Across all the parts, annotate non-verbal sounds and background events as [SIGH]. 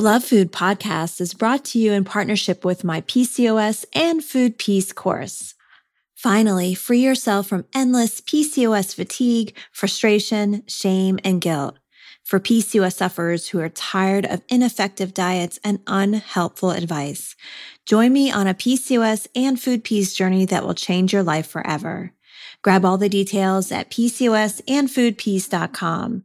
The Love Food podcast is brought to you in partnership with my PCOS and Food Peace course. Finally, free yourself from endless PCOS fatigue, frustration, shame, and guilt. For PCOS sufferers who are tired of ineffective diets and unhelpful advice, join me on a PCOS and food peace journey that will change your life forever. Grab all the details at PCOSandFoodPeace.com.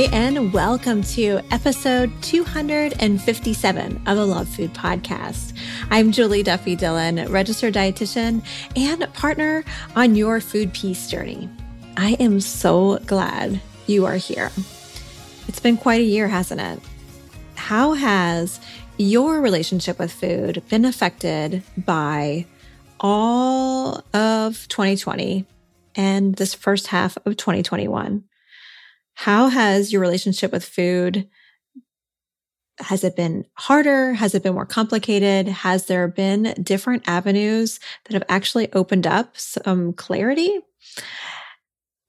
Hi, and welcome to episode 257 of the Love Food Podcast. I'm Julie Duffy Dillon, registered dietitian and partner on your food peace journey. I am so glad you are here. It's been quite a year, hasn't it? How has your relationship with food been affected by all of 2020 and this first half of 2021? How has your relationship with food has it been harder? Has it been more complicated? Has there been different avenues that have actually opened up some clarity?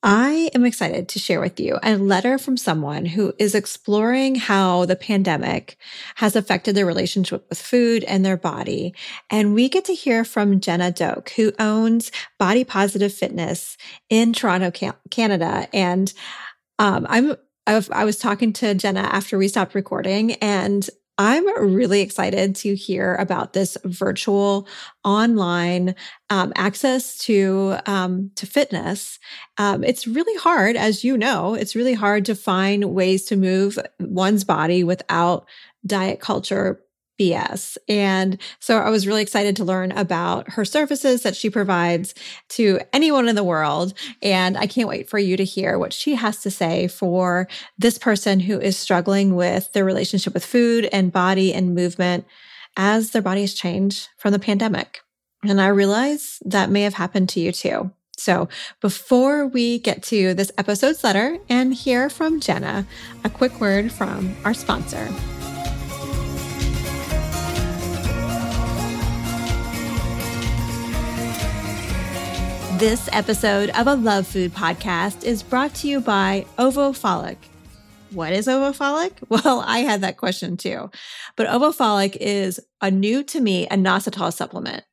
I am excited to share with you a letter from someone who is exploring how the pandemic has affected their relationship with food and their body. And we get to hear from Jenna Doak, who owns Body Positive Fitness in Toronto, Canada. And um, I'm I was talking to Jenna after we stopped recording, and I'm really excited to hear about this virtual online um, access to um, to fitness. Um, it's really hard, as you know, it's really hard to find ways to move one's body without diet culture BS. And so I was really excited to learn about her services that she provides to anyone in the world. And I can't wait for you to hear what she has to say for this person who is struggling with their relationship with food and body and movement as their bodies change from the pandemic. And I realize that may have happened to you too. So before we get to this episode's letter and hear from Jenna, a quick word from our sponsor. This episode of a Love Food podcast is brought to you by Ovofolic. What is Ovofolic? [LAUGHS] Well, I had that question too. But Ovofolic is a new to me inositol supplement.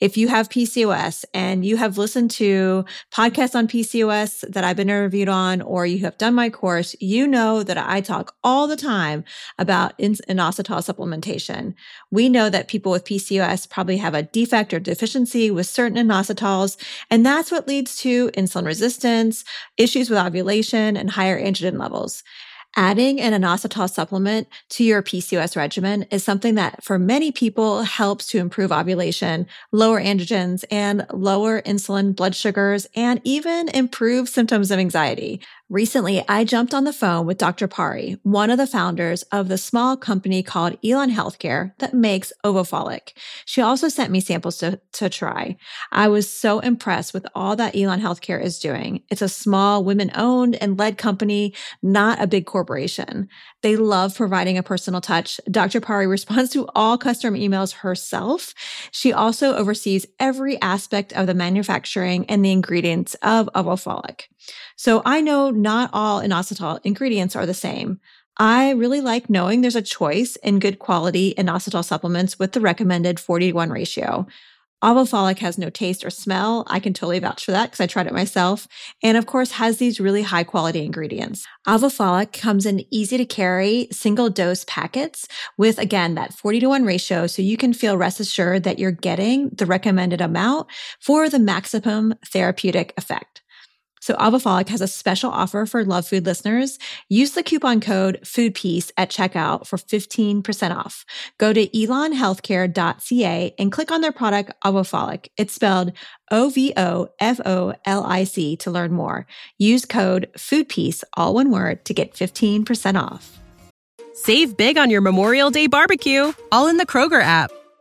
If you have PCOS and you have listened to podcasts on PCOS that I've been interviewed on, or you have done my course, you know that I talk all the time about inositol supplementation. We know that people with PCOS probably have a defect or deficiency with certain inositols, and that's what leads to insulin resistance, issues with ovulation, and higher androgen levels. Adding an inositol supplement to your PCOS regimen is something that for many people helps to improve ovulation, lower androgens, and lower insulin blood sugars, and even improve symptoms of anxiety. Recently, I jumped on the phone with Dr. Pari, one of the founders of the small company called Elan Healthcare that makes Ovofolic. She also sent me samples to, to try. I was so impressed with all that Elan Healthcare is doing. It's a small women owned and led company, not a big corporation. They love providing a personal touch. Dr. Pari [LAUGHS] responds to all customer emails herself. She also oversees every aspect of the manufacturing and the ingredients of Ovofolic. So I know not all inositol ingredients are the same. I really like knowing there's a choice in good quality inositol supplements with the recommended 40 to 1 ratio. Ovofolic has no taste or smell. I can totally vouch for that because I tried it myself. And of course, has these really high quality ingredients. Ovofolic comes in easy to carry single dose packets with, again, that 40 to 1 ratio. So you can feel rest assured that you're getting the recommended amount for the maximum therapeutic effect. So Ovofolic has a special offer for Love Food listeners. Use the coupon code FOODPEACE at checkout for 15% off. Go to elanhealthcare.ca and click on their product Ovofolic. It's spelled O-V-O-F-O-L-I-C to learn more. Use code FOODPEACE, all one word, to get 15% off. Save big on your Memorial Day barbecue, all in the Kroger app.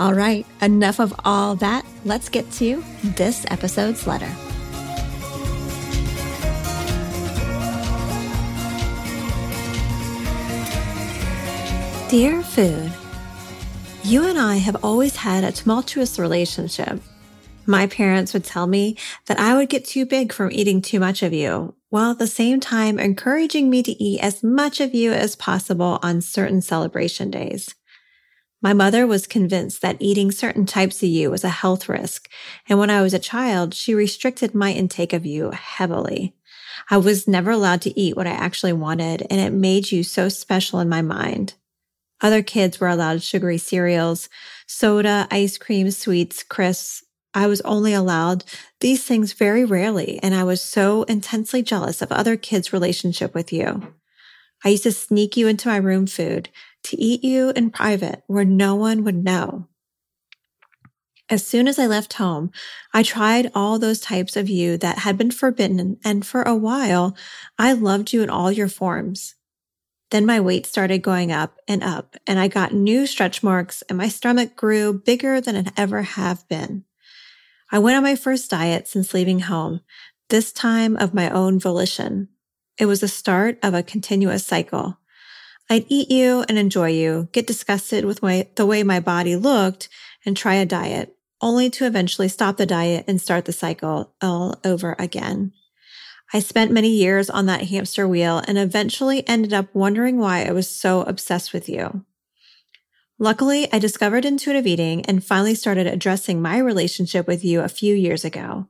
All right, enough of all that. Let's get to this episode's letter. Dear Food, you and I have always had a tumultuous relationship. My parents would tell me that I would get too big from eating too much of you, while at the same time encouraging me to eat as much of you as possible on certain celebration days. My mother was convinced that eating certain types of you was a health risk, and when I was a child, she restricted my intake of you heavily. I was never allowed to eat what I actually wanted, and it made you so special in my mind. Other kids were allowed sugary cereals, soda, ice cream, sweets, crisps. I was only allowed these things very rarely, and I was so intensely jealous of other kids' relationship with you. I used to sneak you into my room food, to eat you in private where no one would know. As soon as I left home, I tried all those types of you that had been forbidden, and for a while, I loved you in all your forms. Then my weight started going up and up, and I got new stretch marks, and my stomach grew bigger than it ever have been. I went on my first diet since leaving home, this time of my own volition. It was the start of a continuous cycle. I'd eat you and enjoy you, get disgusted with my, the way my body looked and try a diet, only to eventually stop the diet and start the cycle all over again. I spent many years on that hamster wheel and eventually ended up wondering why I was so obsessed with you. Luckily, I discovered intuitive eating and finally started addressing my relationship with you a few years ago.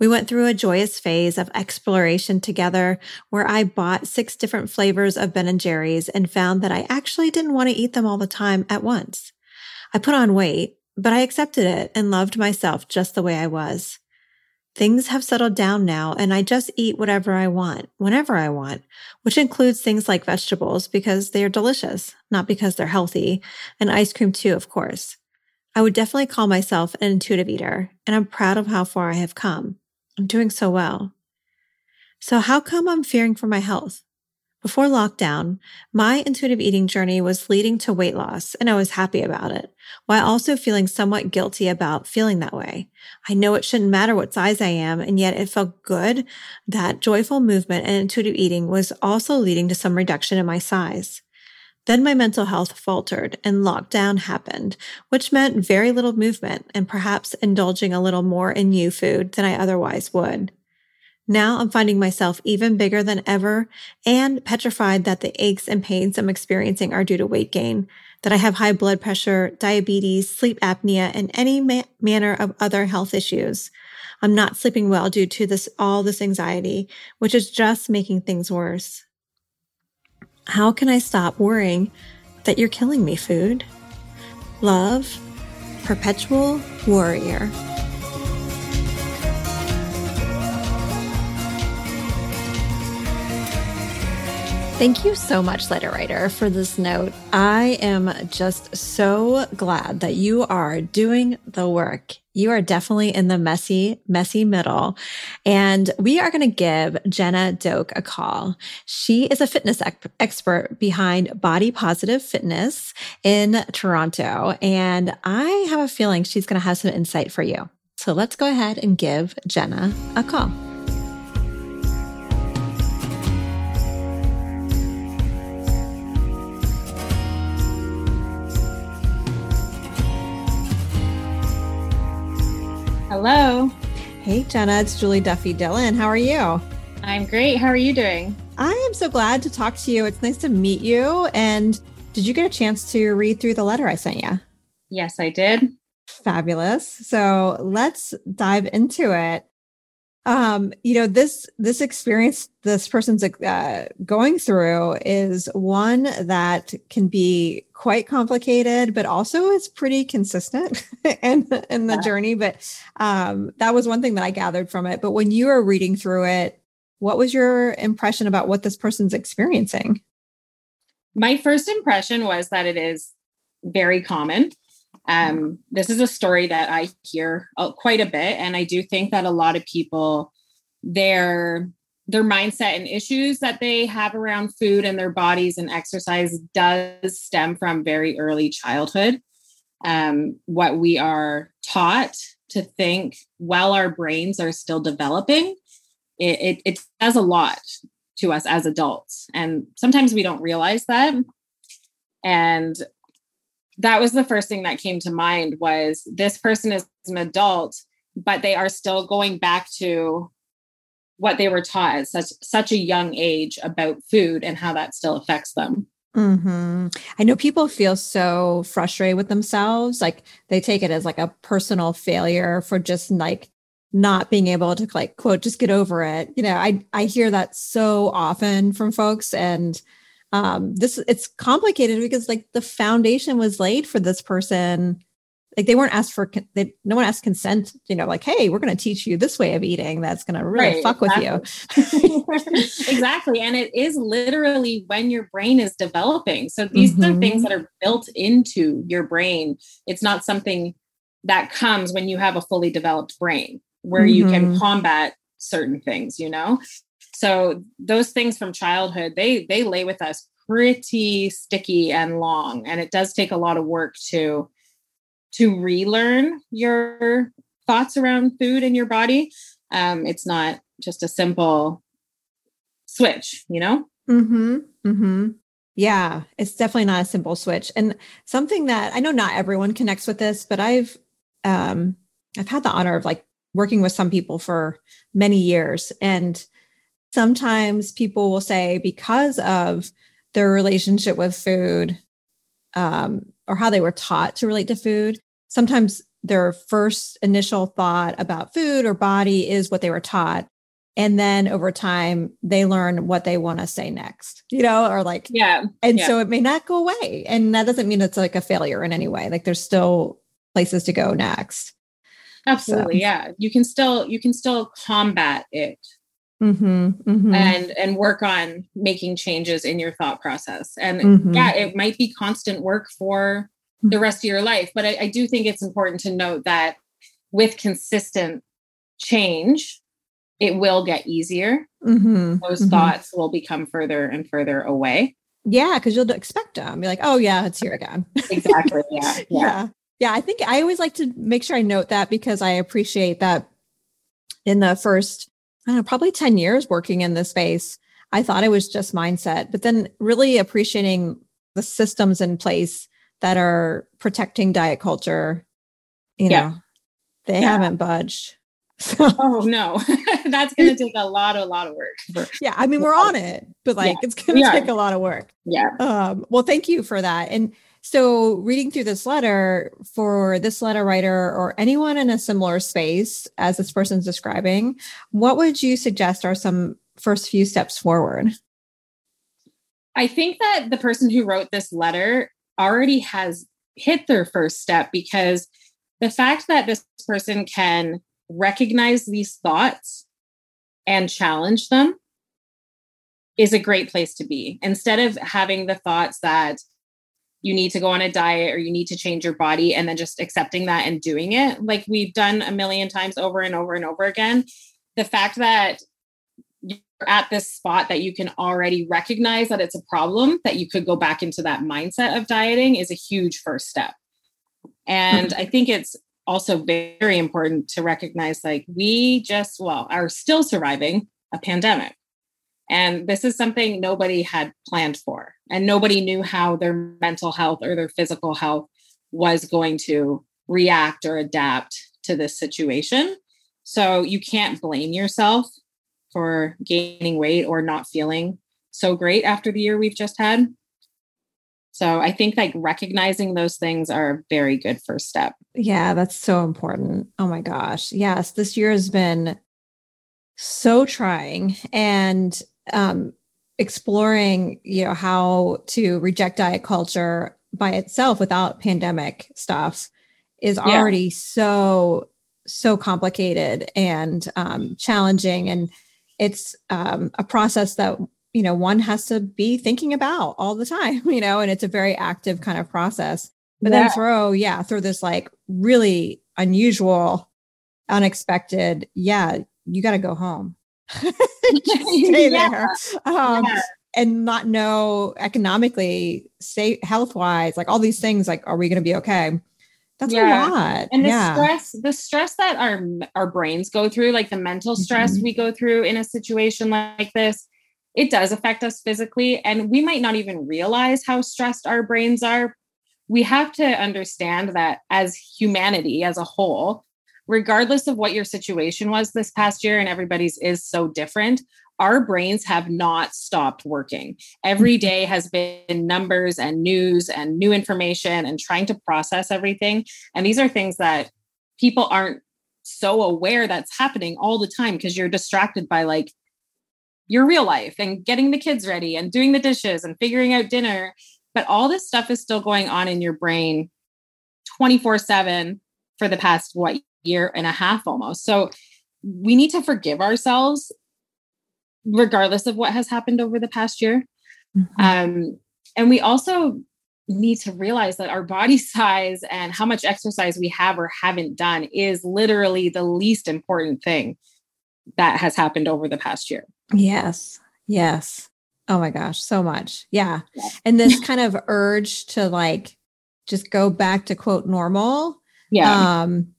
We went through a joyous phase of exploration together where I bought six different flavors of Ben and Jerry's and found that I actually didn't want to eat them all the time at once. I put on weight, but I accepted it and loved myself just the way I was. Things have settled down now and I just eat whatever I want, whenever I want, which includes things like vegetables because they are delicious, not because they're healthy, and ice cream too, of course. I would definitely call myself an intuitive eater, and I'm proud of how far I have come. I'm doing so well. So, how come I'm fearing for my health? Before lockdown, my intuitive eating journey was leading to weight loss, and I was happy about it, while also feeling somewhat guilty about feeling that way. I know it shouldn't matter what size I am, and yet it felt good that joyful movement and intuitive eating was also leading to some reduction in my size. Then my mental health faltered and lockdown happened, which meant very little movement and perhaps indulging a little more in new food than I otherwise would. Now I'm finding myself even bigger than ever and petrified that the aches and pains I'm experiencing are due to weight gain, that I have high blood pressure, diabetes, sleep apnea, and any ma- manner of other health issues. I'm not sleeping well due to this, all this anxiety, which is just making things worse. How can I stop worrying that you're killing me, food? Love, perpetual warrior. Thank you so much, letter writer, for this note. I am just so glad that you are doing the work. You are definitely in the messy, messy middle. And we are going to give Jenna Doak a call. She is a fitness expert behind Body Positive Fitness in Toronto. And I have a feeling she's going to have some insight for you. So let's go ahead and give Jenna a call. Hello. Hey, Jenna, it's Julie Duffy Dillon. How are you? I'm great. How are you doing? I am so glad to talk to you. It's nice to meet you. And did you get a chance to read through the letter I sent you? Yes, I did. Fabulous. So let's dive into it um you know this this experience this person's uh, going through is one that can be quite complicated but also is pretty consistent [LAUGHS] in in the yeah. journey. But um that was one thing that i gathered from it. But when you were reading through it what was your impression about what this person's experiencing? My first impression was that it is very common um, this is a story that I hear uh, quite a bit, and I do think that a lot of people their their mindset and issues that they have around food and their bodies and exercise does stem from very early childhood. Um, what we are taught to think while our brains are still developing, it, it, it does a lot to us as adults. And sometimes we don't realize that. And that was the first thing that came to mind was this person is an adult but they are still going back to what they were taught at such such a young age about food and how that still affects them hmm I know people feel so frustrated with themselves. Like they take it as like a personal failure for just like not being able to like quote just get over it. You know, I I hear that so often from folks and um, this it's complicated because like the foundation was laid for this person like they weren't asked for they, no one asked consent you know like hey we're going to teach you this way of eating that's going to really right, fuck exactly. with you [LAUGHS] exactly and it is literally when your brain is developing so these mm-hmm. are things that are built into your brain it's not something that comes when you have a fully developed brain where mm-hmm. you can mm-hmm. combat certain things you know so those things from childhood they they lay with us pretty sticky and long and it does take a lot of work to to relearn your thoughts around food and your body. Um, it's not just a simple switch you know? Mm-hmm mm-hmm. Yeah it's definitely not a simple switch. And something that i know not everyone connects with this but i've um i've had the honor of like working with some people for many years. And sometimes people will say because of their relationship with food um, or how they were taught to relate to food sometimes their first initial thought about food or body is what they were taught. And then over time they learn what they want to say next you know or like yeah. and yeah. so it may not go away. And that doesn't mean it's like a failure in any way. Like there's still places to go next. Absolutely. So. yeah. You can still you can still combat it mm-hmm, mm-hmm. and and work on making changes in your thought process and mm-hmm. yeah it might be constant work for the rest of your life but I, I do think it's important to note that with consistent change it will get easier. Mm-hmm. Those Mhm. thoughts will become further and further away. Yeah, because you'll expect them. You're like, oh yeah, it's here again. Exactly. Yeah. [LAUGHS] Yeah. yeah. Yeah. I think I always like to make sure I note that because I appreciate that in the first, I don't know, probably 10 years working in this space, I thought it was just mindset, but then really appreciating the systems in place that are protecting diet culture, you Yeah. know, they Yeah. haven't budged. [LAUGHS] So Oh no, [LAUGHS] that's going to take a lot, a lot of work. for- yeah, I mean, we're on it, but like it's going to take a lot of work. Yeah. Um, well, thank you for that. And so, reading through this letter for this letter writer or anyone in a similar space as this person's describing, what would you suggest are some first few steps forward? I think that the person who wrote this letter already has hit their first step because the fact that this person can recognize these thoughts and challenge them is a great place to be. Instead of having the thoughts that you need to go on a diet or you need to change your body and then just accepting that and doing it, like we've done a million times over and over and over again, the fact that you're at this spot that you can already recognize that it's a problem, that you could go back into that mindset of dieting is a huge first step. And mm-hmm. I think it's also very important to recognize like we just, well, are still surviving a pandemic. And this is something nobody had planned for, and nobody knew how their mental health or their physical health was going to react or adapt to this situation. So you can't blame yourself for gaining weight or not feeling so great after the year we've just had. So I think like recognizing those things are a very good first step. Yeah, that's so important. Oh my gosh. Yes, this year has been so trying and um exploring, you know, how to reject diet culture by itself without pandemic stuff is Yeah. already so so complicated and um challenging. And it's um a process that you know one has to be thinking about all the time, [LAUGHS] you know, and it's a very active kind of process. But then throw yeah throw this like really unusual unexpected yeah you got to go home [LAUGHS] [LAUGHS] stay Yeah. there um Yeah. and not know economically say health wise like all these things like are we going to be okay that's Yeah. a lot and the yeah stress the stress that our our brains go through like the mental stress Mhm. we go through in a situation like this it does affect us physically and we might not even realize how stressed our brains are we have to understand that as humanity as a whole regardless of what your situation was this past year and everybody's is so different our brains have not stopped working. Every mm-hmm. day has been numbers and news and new information and trying to process everything. And these are things that people aren't so aware that's happening all the time because you're distracted by like your real life and getting the kids ready and doing the dishes and figuring out dinner. But all this stuff is still going on in your brain 24 7 for the past what year and a half almost so we need to forgive ourselves regardless of what has happened over the past year Mhm. um, and we also need to realize that our body [LAUGHS] size and how much exercise we have or haven't done is literally the least important thing that has happened over the past year. yes yes oh my gosh so much yeah Yeah. and this [LAUGHS] kind of urge to like just go back to quote normal Yeah. um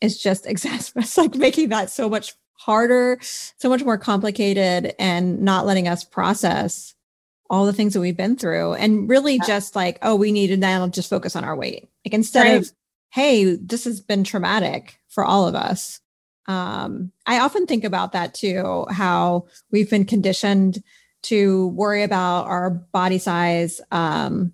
it's just [LAUGHS] exasperates like making that so much harder so much more complicated and not letting us process all the things that we've been through and really Yeah. just like oh we need to now just focus on our weight like instead Right. of hey this has been traumatic for all of us um i often think about that too how we've been conditioned to worry about our body size um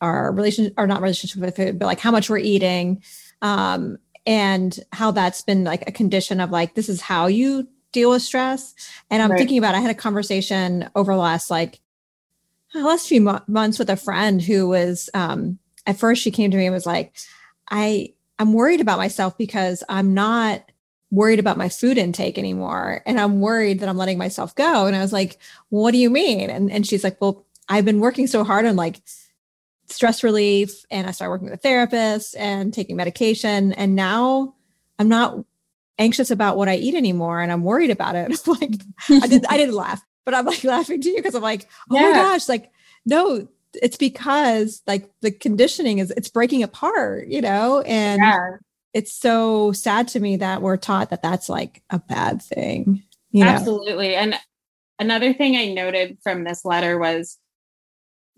our relation or not relationship with food but like how much we're eating um and how that's been like a condition of like this is how you deal with stress. And i'm Right. thinking about i had a conversation over the last like the last few mo- months with a friend who was um at first she came to me and was like i i'm worried about myself because i'm not worried about my food intake anymore and i'm worried that i'm letting myself go. And i was like what do you mean? And and she's like well i've been working so hard on like stress relief and I started working with a therapist and taking medication. And now I'm not anxious about what I eat anymore and I'm worried about it. [LAUGHS] like I did I didn't laugh, but I'm like [LAUGHS] laughing to you because I'm like, oh yeah. my gosh, like no, it's because like the conditioning is it's breaking apart, you know, and yeah. it's so sad to me that we're taught that that's like a bad thing. You know? Absolutely. And another thing I noted from this letter was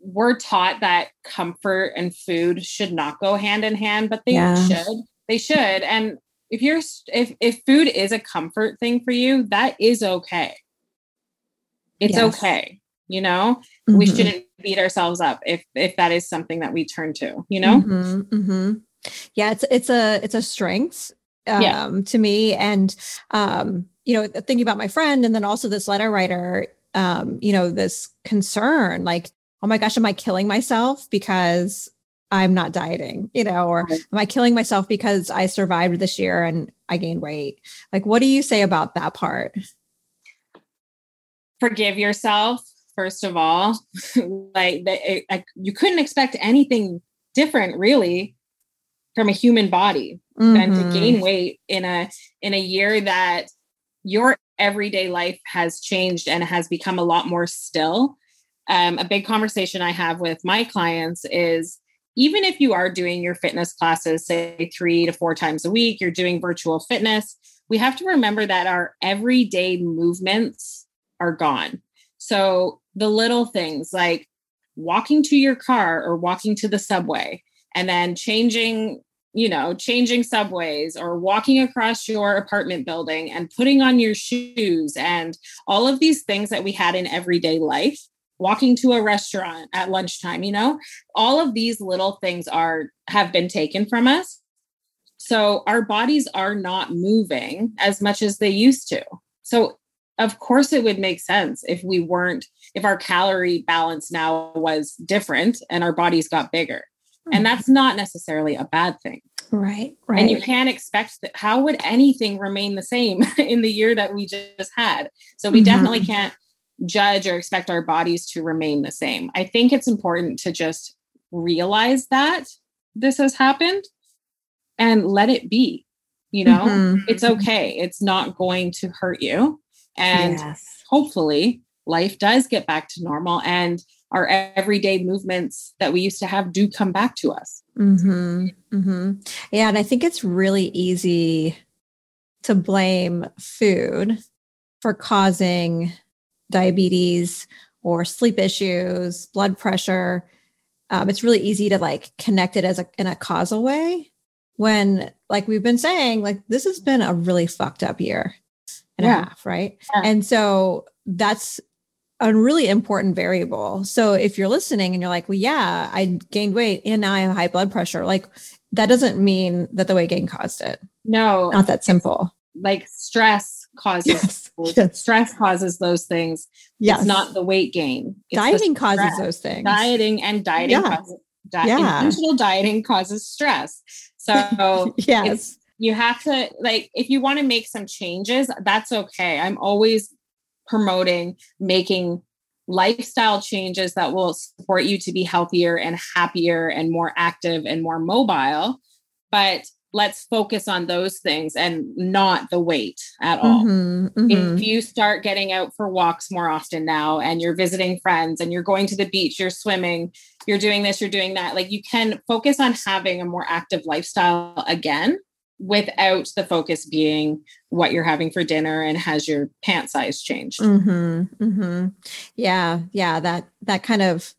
we're taught that comfort and food should not go hand in hand, but they yeah. should. They should. And if you're if if food is a comfort thing for you, that is okay. It's yes. okay. You know, mm-hmm. we shouldn't beat ourselves up if if that is something that we turn to. You know. Mm-hmm, mm-hmm. Yeah, it's it's a it's a strength um, yeah. to me, and um, you know, thinking about my friend, and then also this letter writer, um, you know, this concern, like, oh my gosh, am I killing myself because I'm not dieting, you know, or am I killing myself because I survived this year and I gained weight? Like, what do you say about that part? Forgive yourself, first of all. [LAUGHS] like, it, you couldn't expect anything different, really, from a human body mm-hmm. than to gain mm-hmm. weight in a in a year that your everyday life has changed and has become a lot more still. Um, a big conversation I have with my clients is even if you are doing your fitness classes, say three to four times a week, you're doing virtual fitness, we have to remember that our everyday movements are gone. So the little things like walking to your car or walking to the subway and then changing you know changing subways or walking across your apartment building and putting on your shoes and all of these things that we had in everyday life walking to a restaurant at lunchtime you know? All of these little things are have been taken from us. So our bodies are not moving as much as they used to. So of course it would make sense if we weren't if our calorie balance now was different and our bodies got bigger. Mm-hmm. and that's not necessarily a bad thing. Right right and you can't expect that how would anything remain the same [LAUGHS] in the year that we just had? So we mm-hmm. definitely can't judge or expect our bodies to remain the same. I think it's important to just realize that this has happened and let it be. You know, mm-hmm. it's okay. It's not going to hurt you. And yes. hopefully, life does get back to normal and our everyday movements that we used to have do come back to us. Mm-hmm. Mm-hmm. Yeah. And I think it's really easy to blame food for causing diabetes or sleep issues, blood pressure. Um, it's really easy to like connect it as a in a causal way when like we've been saying like this has been a really fucked up year and yeah. a half right yeah. and so that's a really important variable so if you're listening and you're like well yeah i gained weight and now i have high blood pressure like that doesn't mean that the weight gain caused it no not that simple like stress causes yes. [LAUGHS] yes. stress causes those things. Yes. It's not the weight gain. It's dieting causes those things. Dieting and dieting yeah. causes di- yeah. intentional dieting causes stress. So [LAUGHS] yes. You have to like if you want to make some changes, that's okay. I'm always promoting making lifestyle changes that will support you to be healthier and happier and more active and more mobile. But let's focus on those things and not the weight at all. Mm-hmm, mm-hmm. If you start getting out for walks more often now and you're visiting friends and you're going to the beach, you're swimming, you're doing this, you're doing that, like you can focus on having a more active lifestyle again without the focus being what you're having for dinner and has your pant size changed. Mm-hmm, mm-hmm. yeah, yeah, that that kind of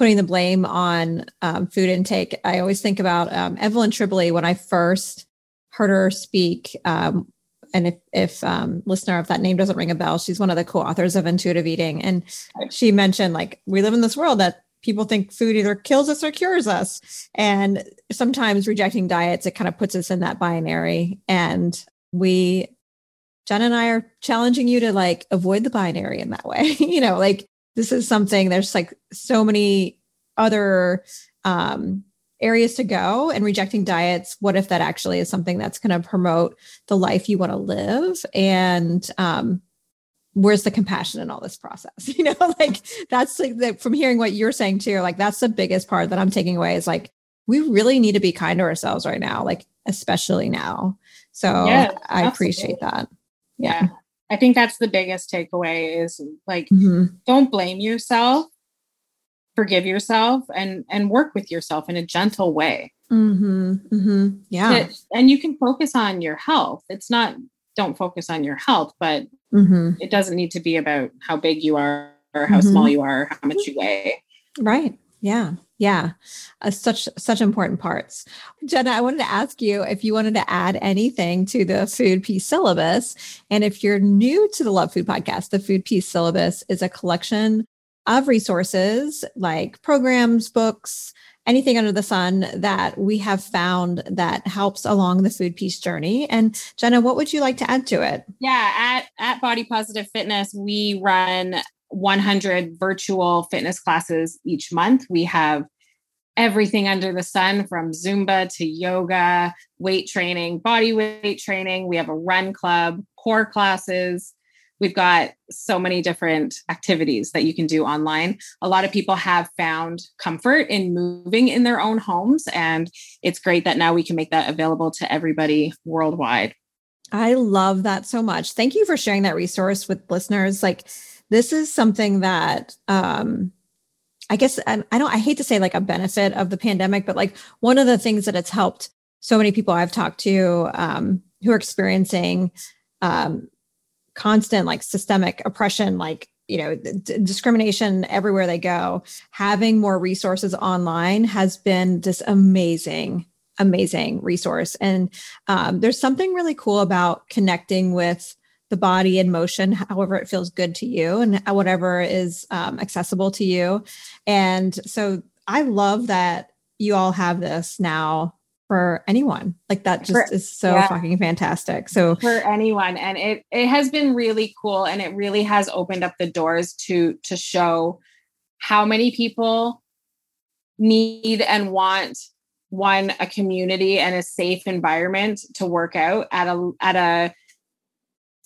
putting the blame on um, food intake, I always think about um, Evelyn Tribole when I first heard her speak. Um, and if, if um, listener, if that name doesn't ring a bell, she's one of the co-authors of Intuitive Eating, and she mentioned like we live in this world that people think food either kills us or cures us, and sometimes rejecting diets it kind of puts us in that binary. And we, Jen and I, are challenging you to like avoid the binary in that way. [LAUGHS] you know, like this is something there's like so many other um, areas to go and rejecting diets what if that actually is something that's going to promote the life you want to live and um, where's the compassion in all this process [LAUGHS] you know like that's like the, from hearing what you're saying too like that's the biggest part that i'm taking away is like we really need to be kind to ourselves right now like especially now So I appreciate that. Yeah. yeah. I think that's the biggest takeaway is like mm-hmm. don't blame yourself, forgive yourself and and work with yourself in a gentle way. Mm-hmm. Mm-hmm. Yeah. and you can focus on your health. It's not don't focus on your health, but mm-hmm. it doesn't need to be about how big you are or how small mm-hmm. you are, or how much you weigh. Right. Yeah. Yeah. Uh, such such important parts. Jenna, I wanted to ask you if you wanted to add anything to the food peace syllabus. And if you're new to the Love Food podcast, the food peace syllabus is a collection of resources like programs, books, anything under the sun that we have found that helps along the food peace journey. And Jenna, what would you like to add to it? Yeah, at at Body Positive Fitness, we run 100 virtual fitness classes each month. We have everything under the sun from Zumba to yoga, weight training, body weight training. We have a run club, core classes. We've got so many different activities that you can do online. A lot of people have found comfort in moving in their own homes, and it's great that now we can make that available to everybody worldwide. I love that so much. Thank you for sharing that resource with listeners. Like, this is something that um, I guess I, don't I hate to say like a benefit of the pandemic, but like one of the things that it's helped so many people I've talked to um, who are experiencing um, constant like systemic oppression, like you know d- discrimination everywhere they go. Having more resources online has been this amazing amazing resource and um, there's something really cool about connecting with the body in motion, however it feels good to you and whatever is um, accessible to you. And so I love that you all have this now for anyone. Like that just for, is so yeah. fucking fantastic. So for anyone. And it it has been really cool and it really has opened up the doors to to show how many people need and want one a community and a safe environment to work out at a at a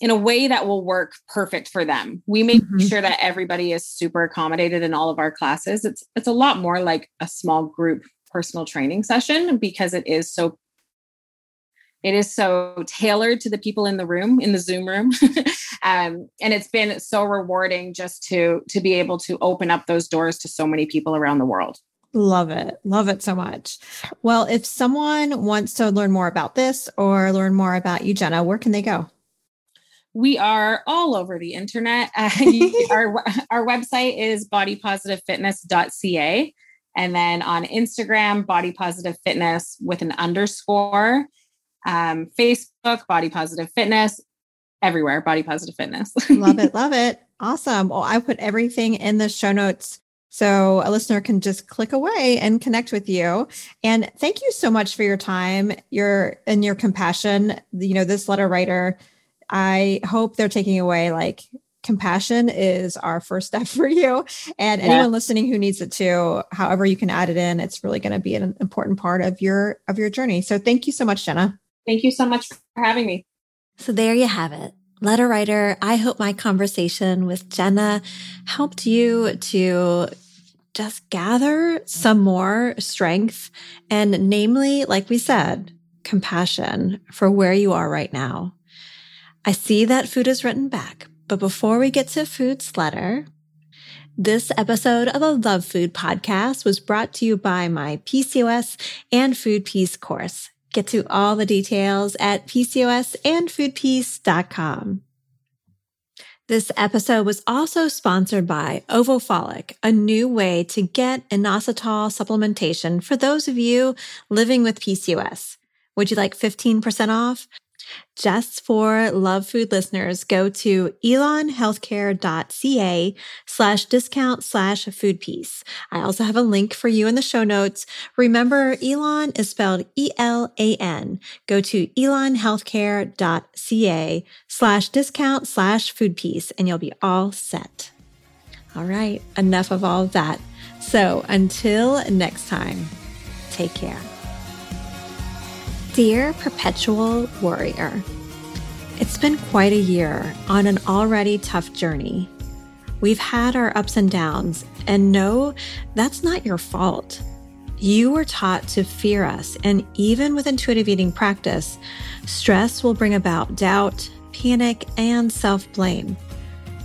in a way that will work perfect for them. We make mm-hmm. sure that everybody is super accommodated in all of our classes. It's it's a lot more like a small group personal training session because it is so it is so tailored to the people in the room in the zoom room [LAUGHS] um, and it's been so rewarding just to to be able to open up those doors to so many people around the world Love it. Love it so much. Well, if someone wants to learn more about this or learn more about you, Jenna, where can they go? We are all over the internet. [LAUGHS] [LAUGHS] Uh, our, our website is bodypositivefitness.ca. And then on Instagram, body positive fitness with an underscore. Um, Facebook, body positive fitness, everywhere, body positive fitness. [LAUGHS] love it. Love it. Awesome. Well, I put everything in the show notes so a listener can just click away and connect with you. And thank you so much for your time, your and your compassion. You know, this letter writer I hope they're taking away like compassion is our first [LAUGHS] step for you. And yeah. anyone listening who needs it too, however you can add it in, it's really going to be an important part of your of your journey. So thank you so much, Jenna. Thank you so much for having me. So there you have it. Letter writer, I hope my conversation with Jenna helped you to just gather some more strength and namely, like we said, compassion for where you are right now. I see that food is written back, but before we get to food's letter, this episode of a Love Food podcast was brought to you by my PCOS and Food Peace course. Get to all the details at PCOSandFoodPeace.com. This episode was also sponsored by Ovofolic, a new way to get inositol supplementation for those of you living with PCOS. Would you like 15% off? Just for Love Food listeners, go to elanhealthcare.ca slash discount slash food peace. I also have a link for you in the show notes. Remember, Elan is spelled E-L-A-N. Go to elanhealthcare.ca slash discount slash food peace and you'll be all set. All right, enough of all that. So until next time, take care. Dear Perpetual Warrior, it's been quite a year on an already tough journey. We've had our ups and downs, and no, that's not your fault. You were taught to fear us, and even with intuitive eating practice, stress will bring about doubt, panic, and self blame.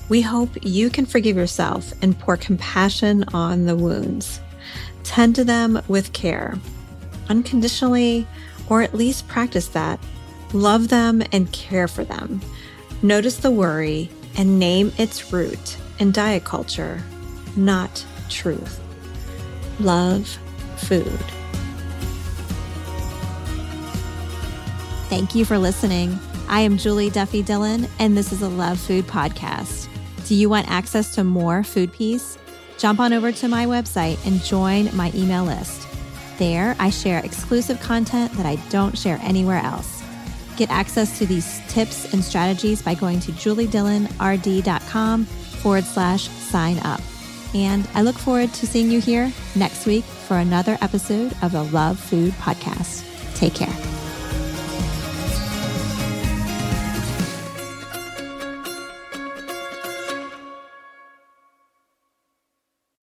We hope you can forgive yourself and pour compassion on the wounds. Tend to them with care, unconditionally, or at least practice that. Love them and care for them. Notice the worry and name its root in diet culture, not truth. Love food. Thank you for listening. I am Julie Duffy Dillon, and this is a Love Food podcast. Do you want access to more food peace? Jump on over to my website and join my email list. There, I share exclusive content that I don't share anywhere else. Get access to these tips and strategies by going to juliedillonrd.com forward slash sign up. And I look forward to seeing you here next week for another episode of the Love Food Podcast. Take care.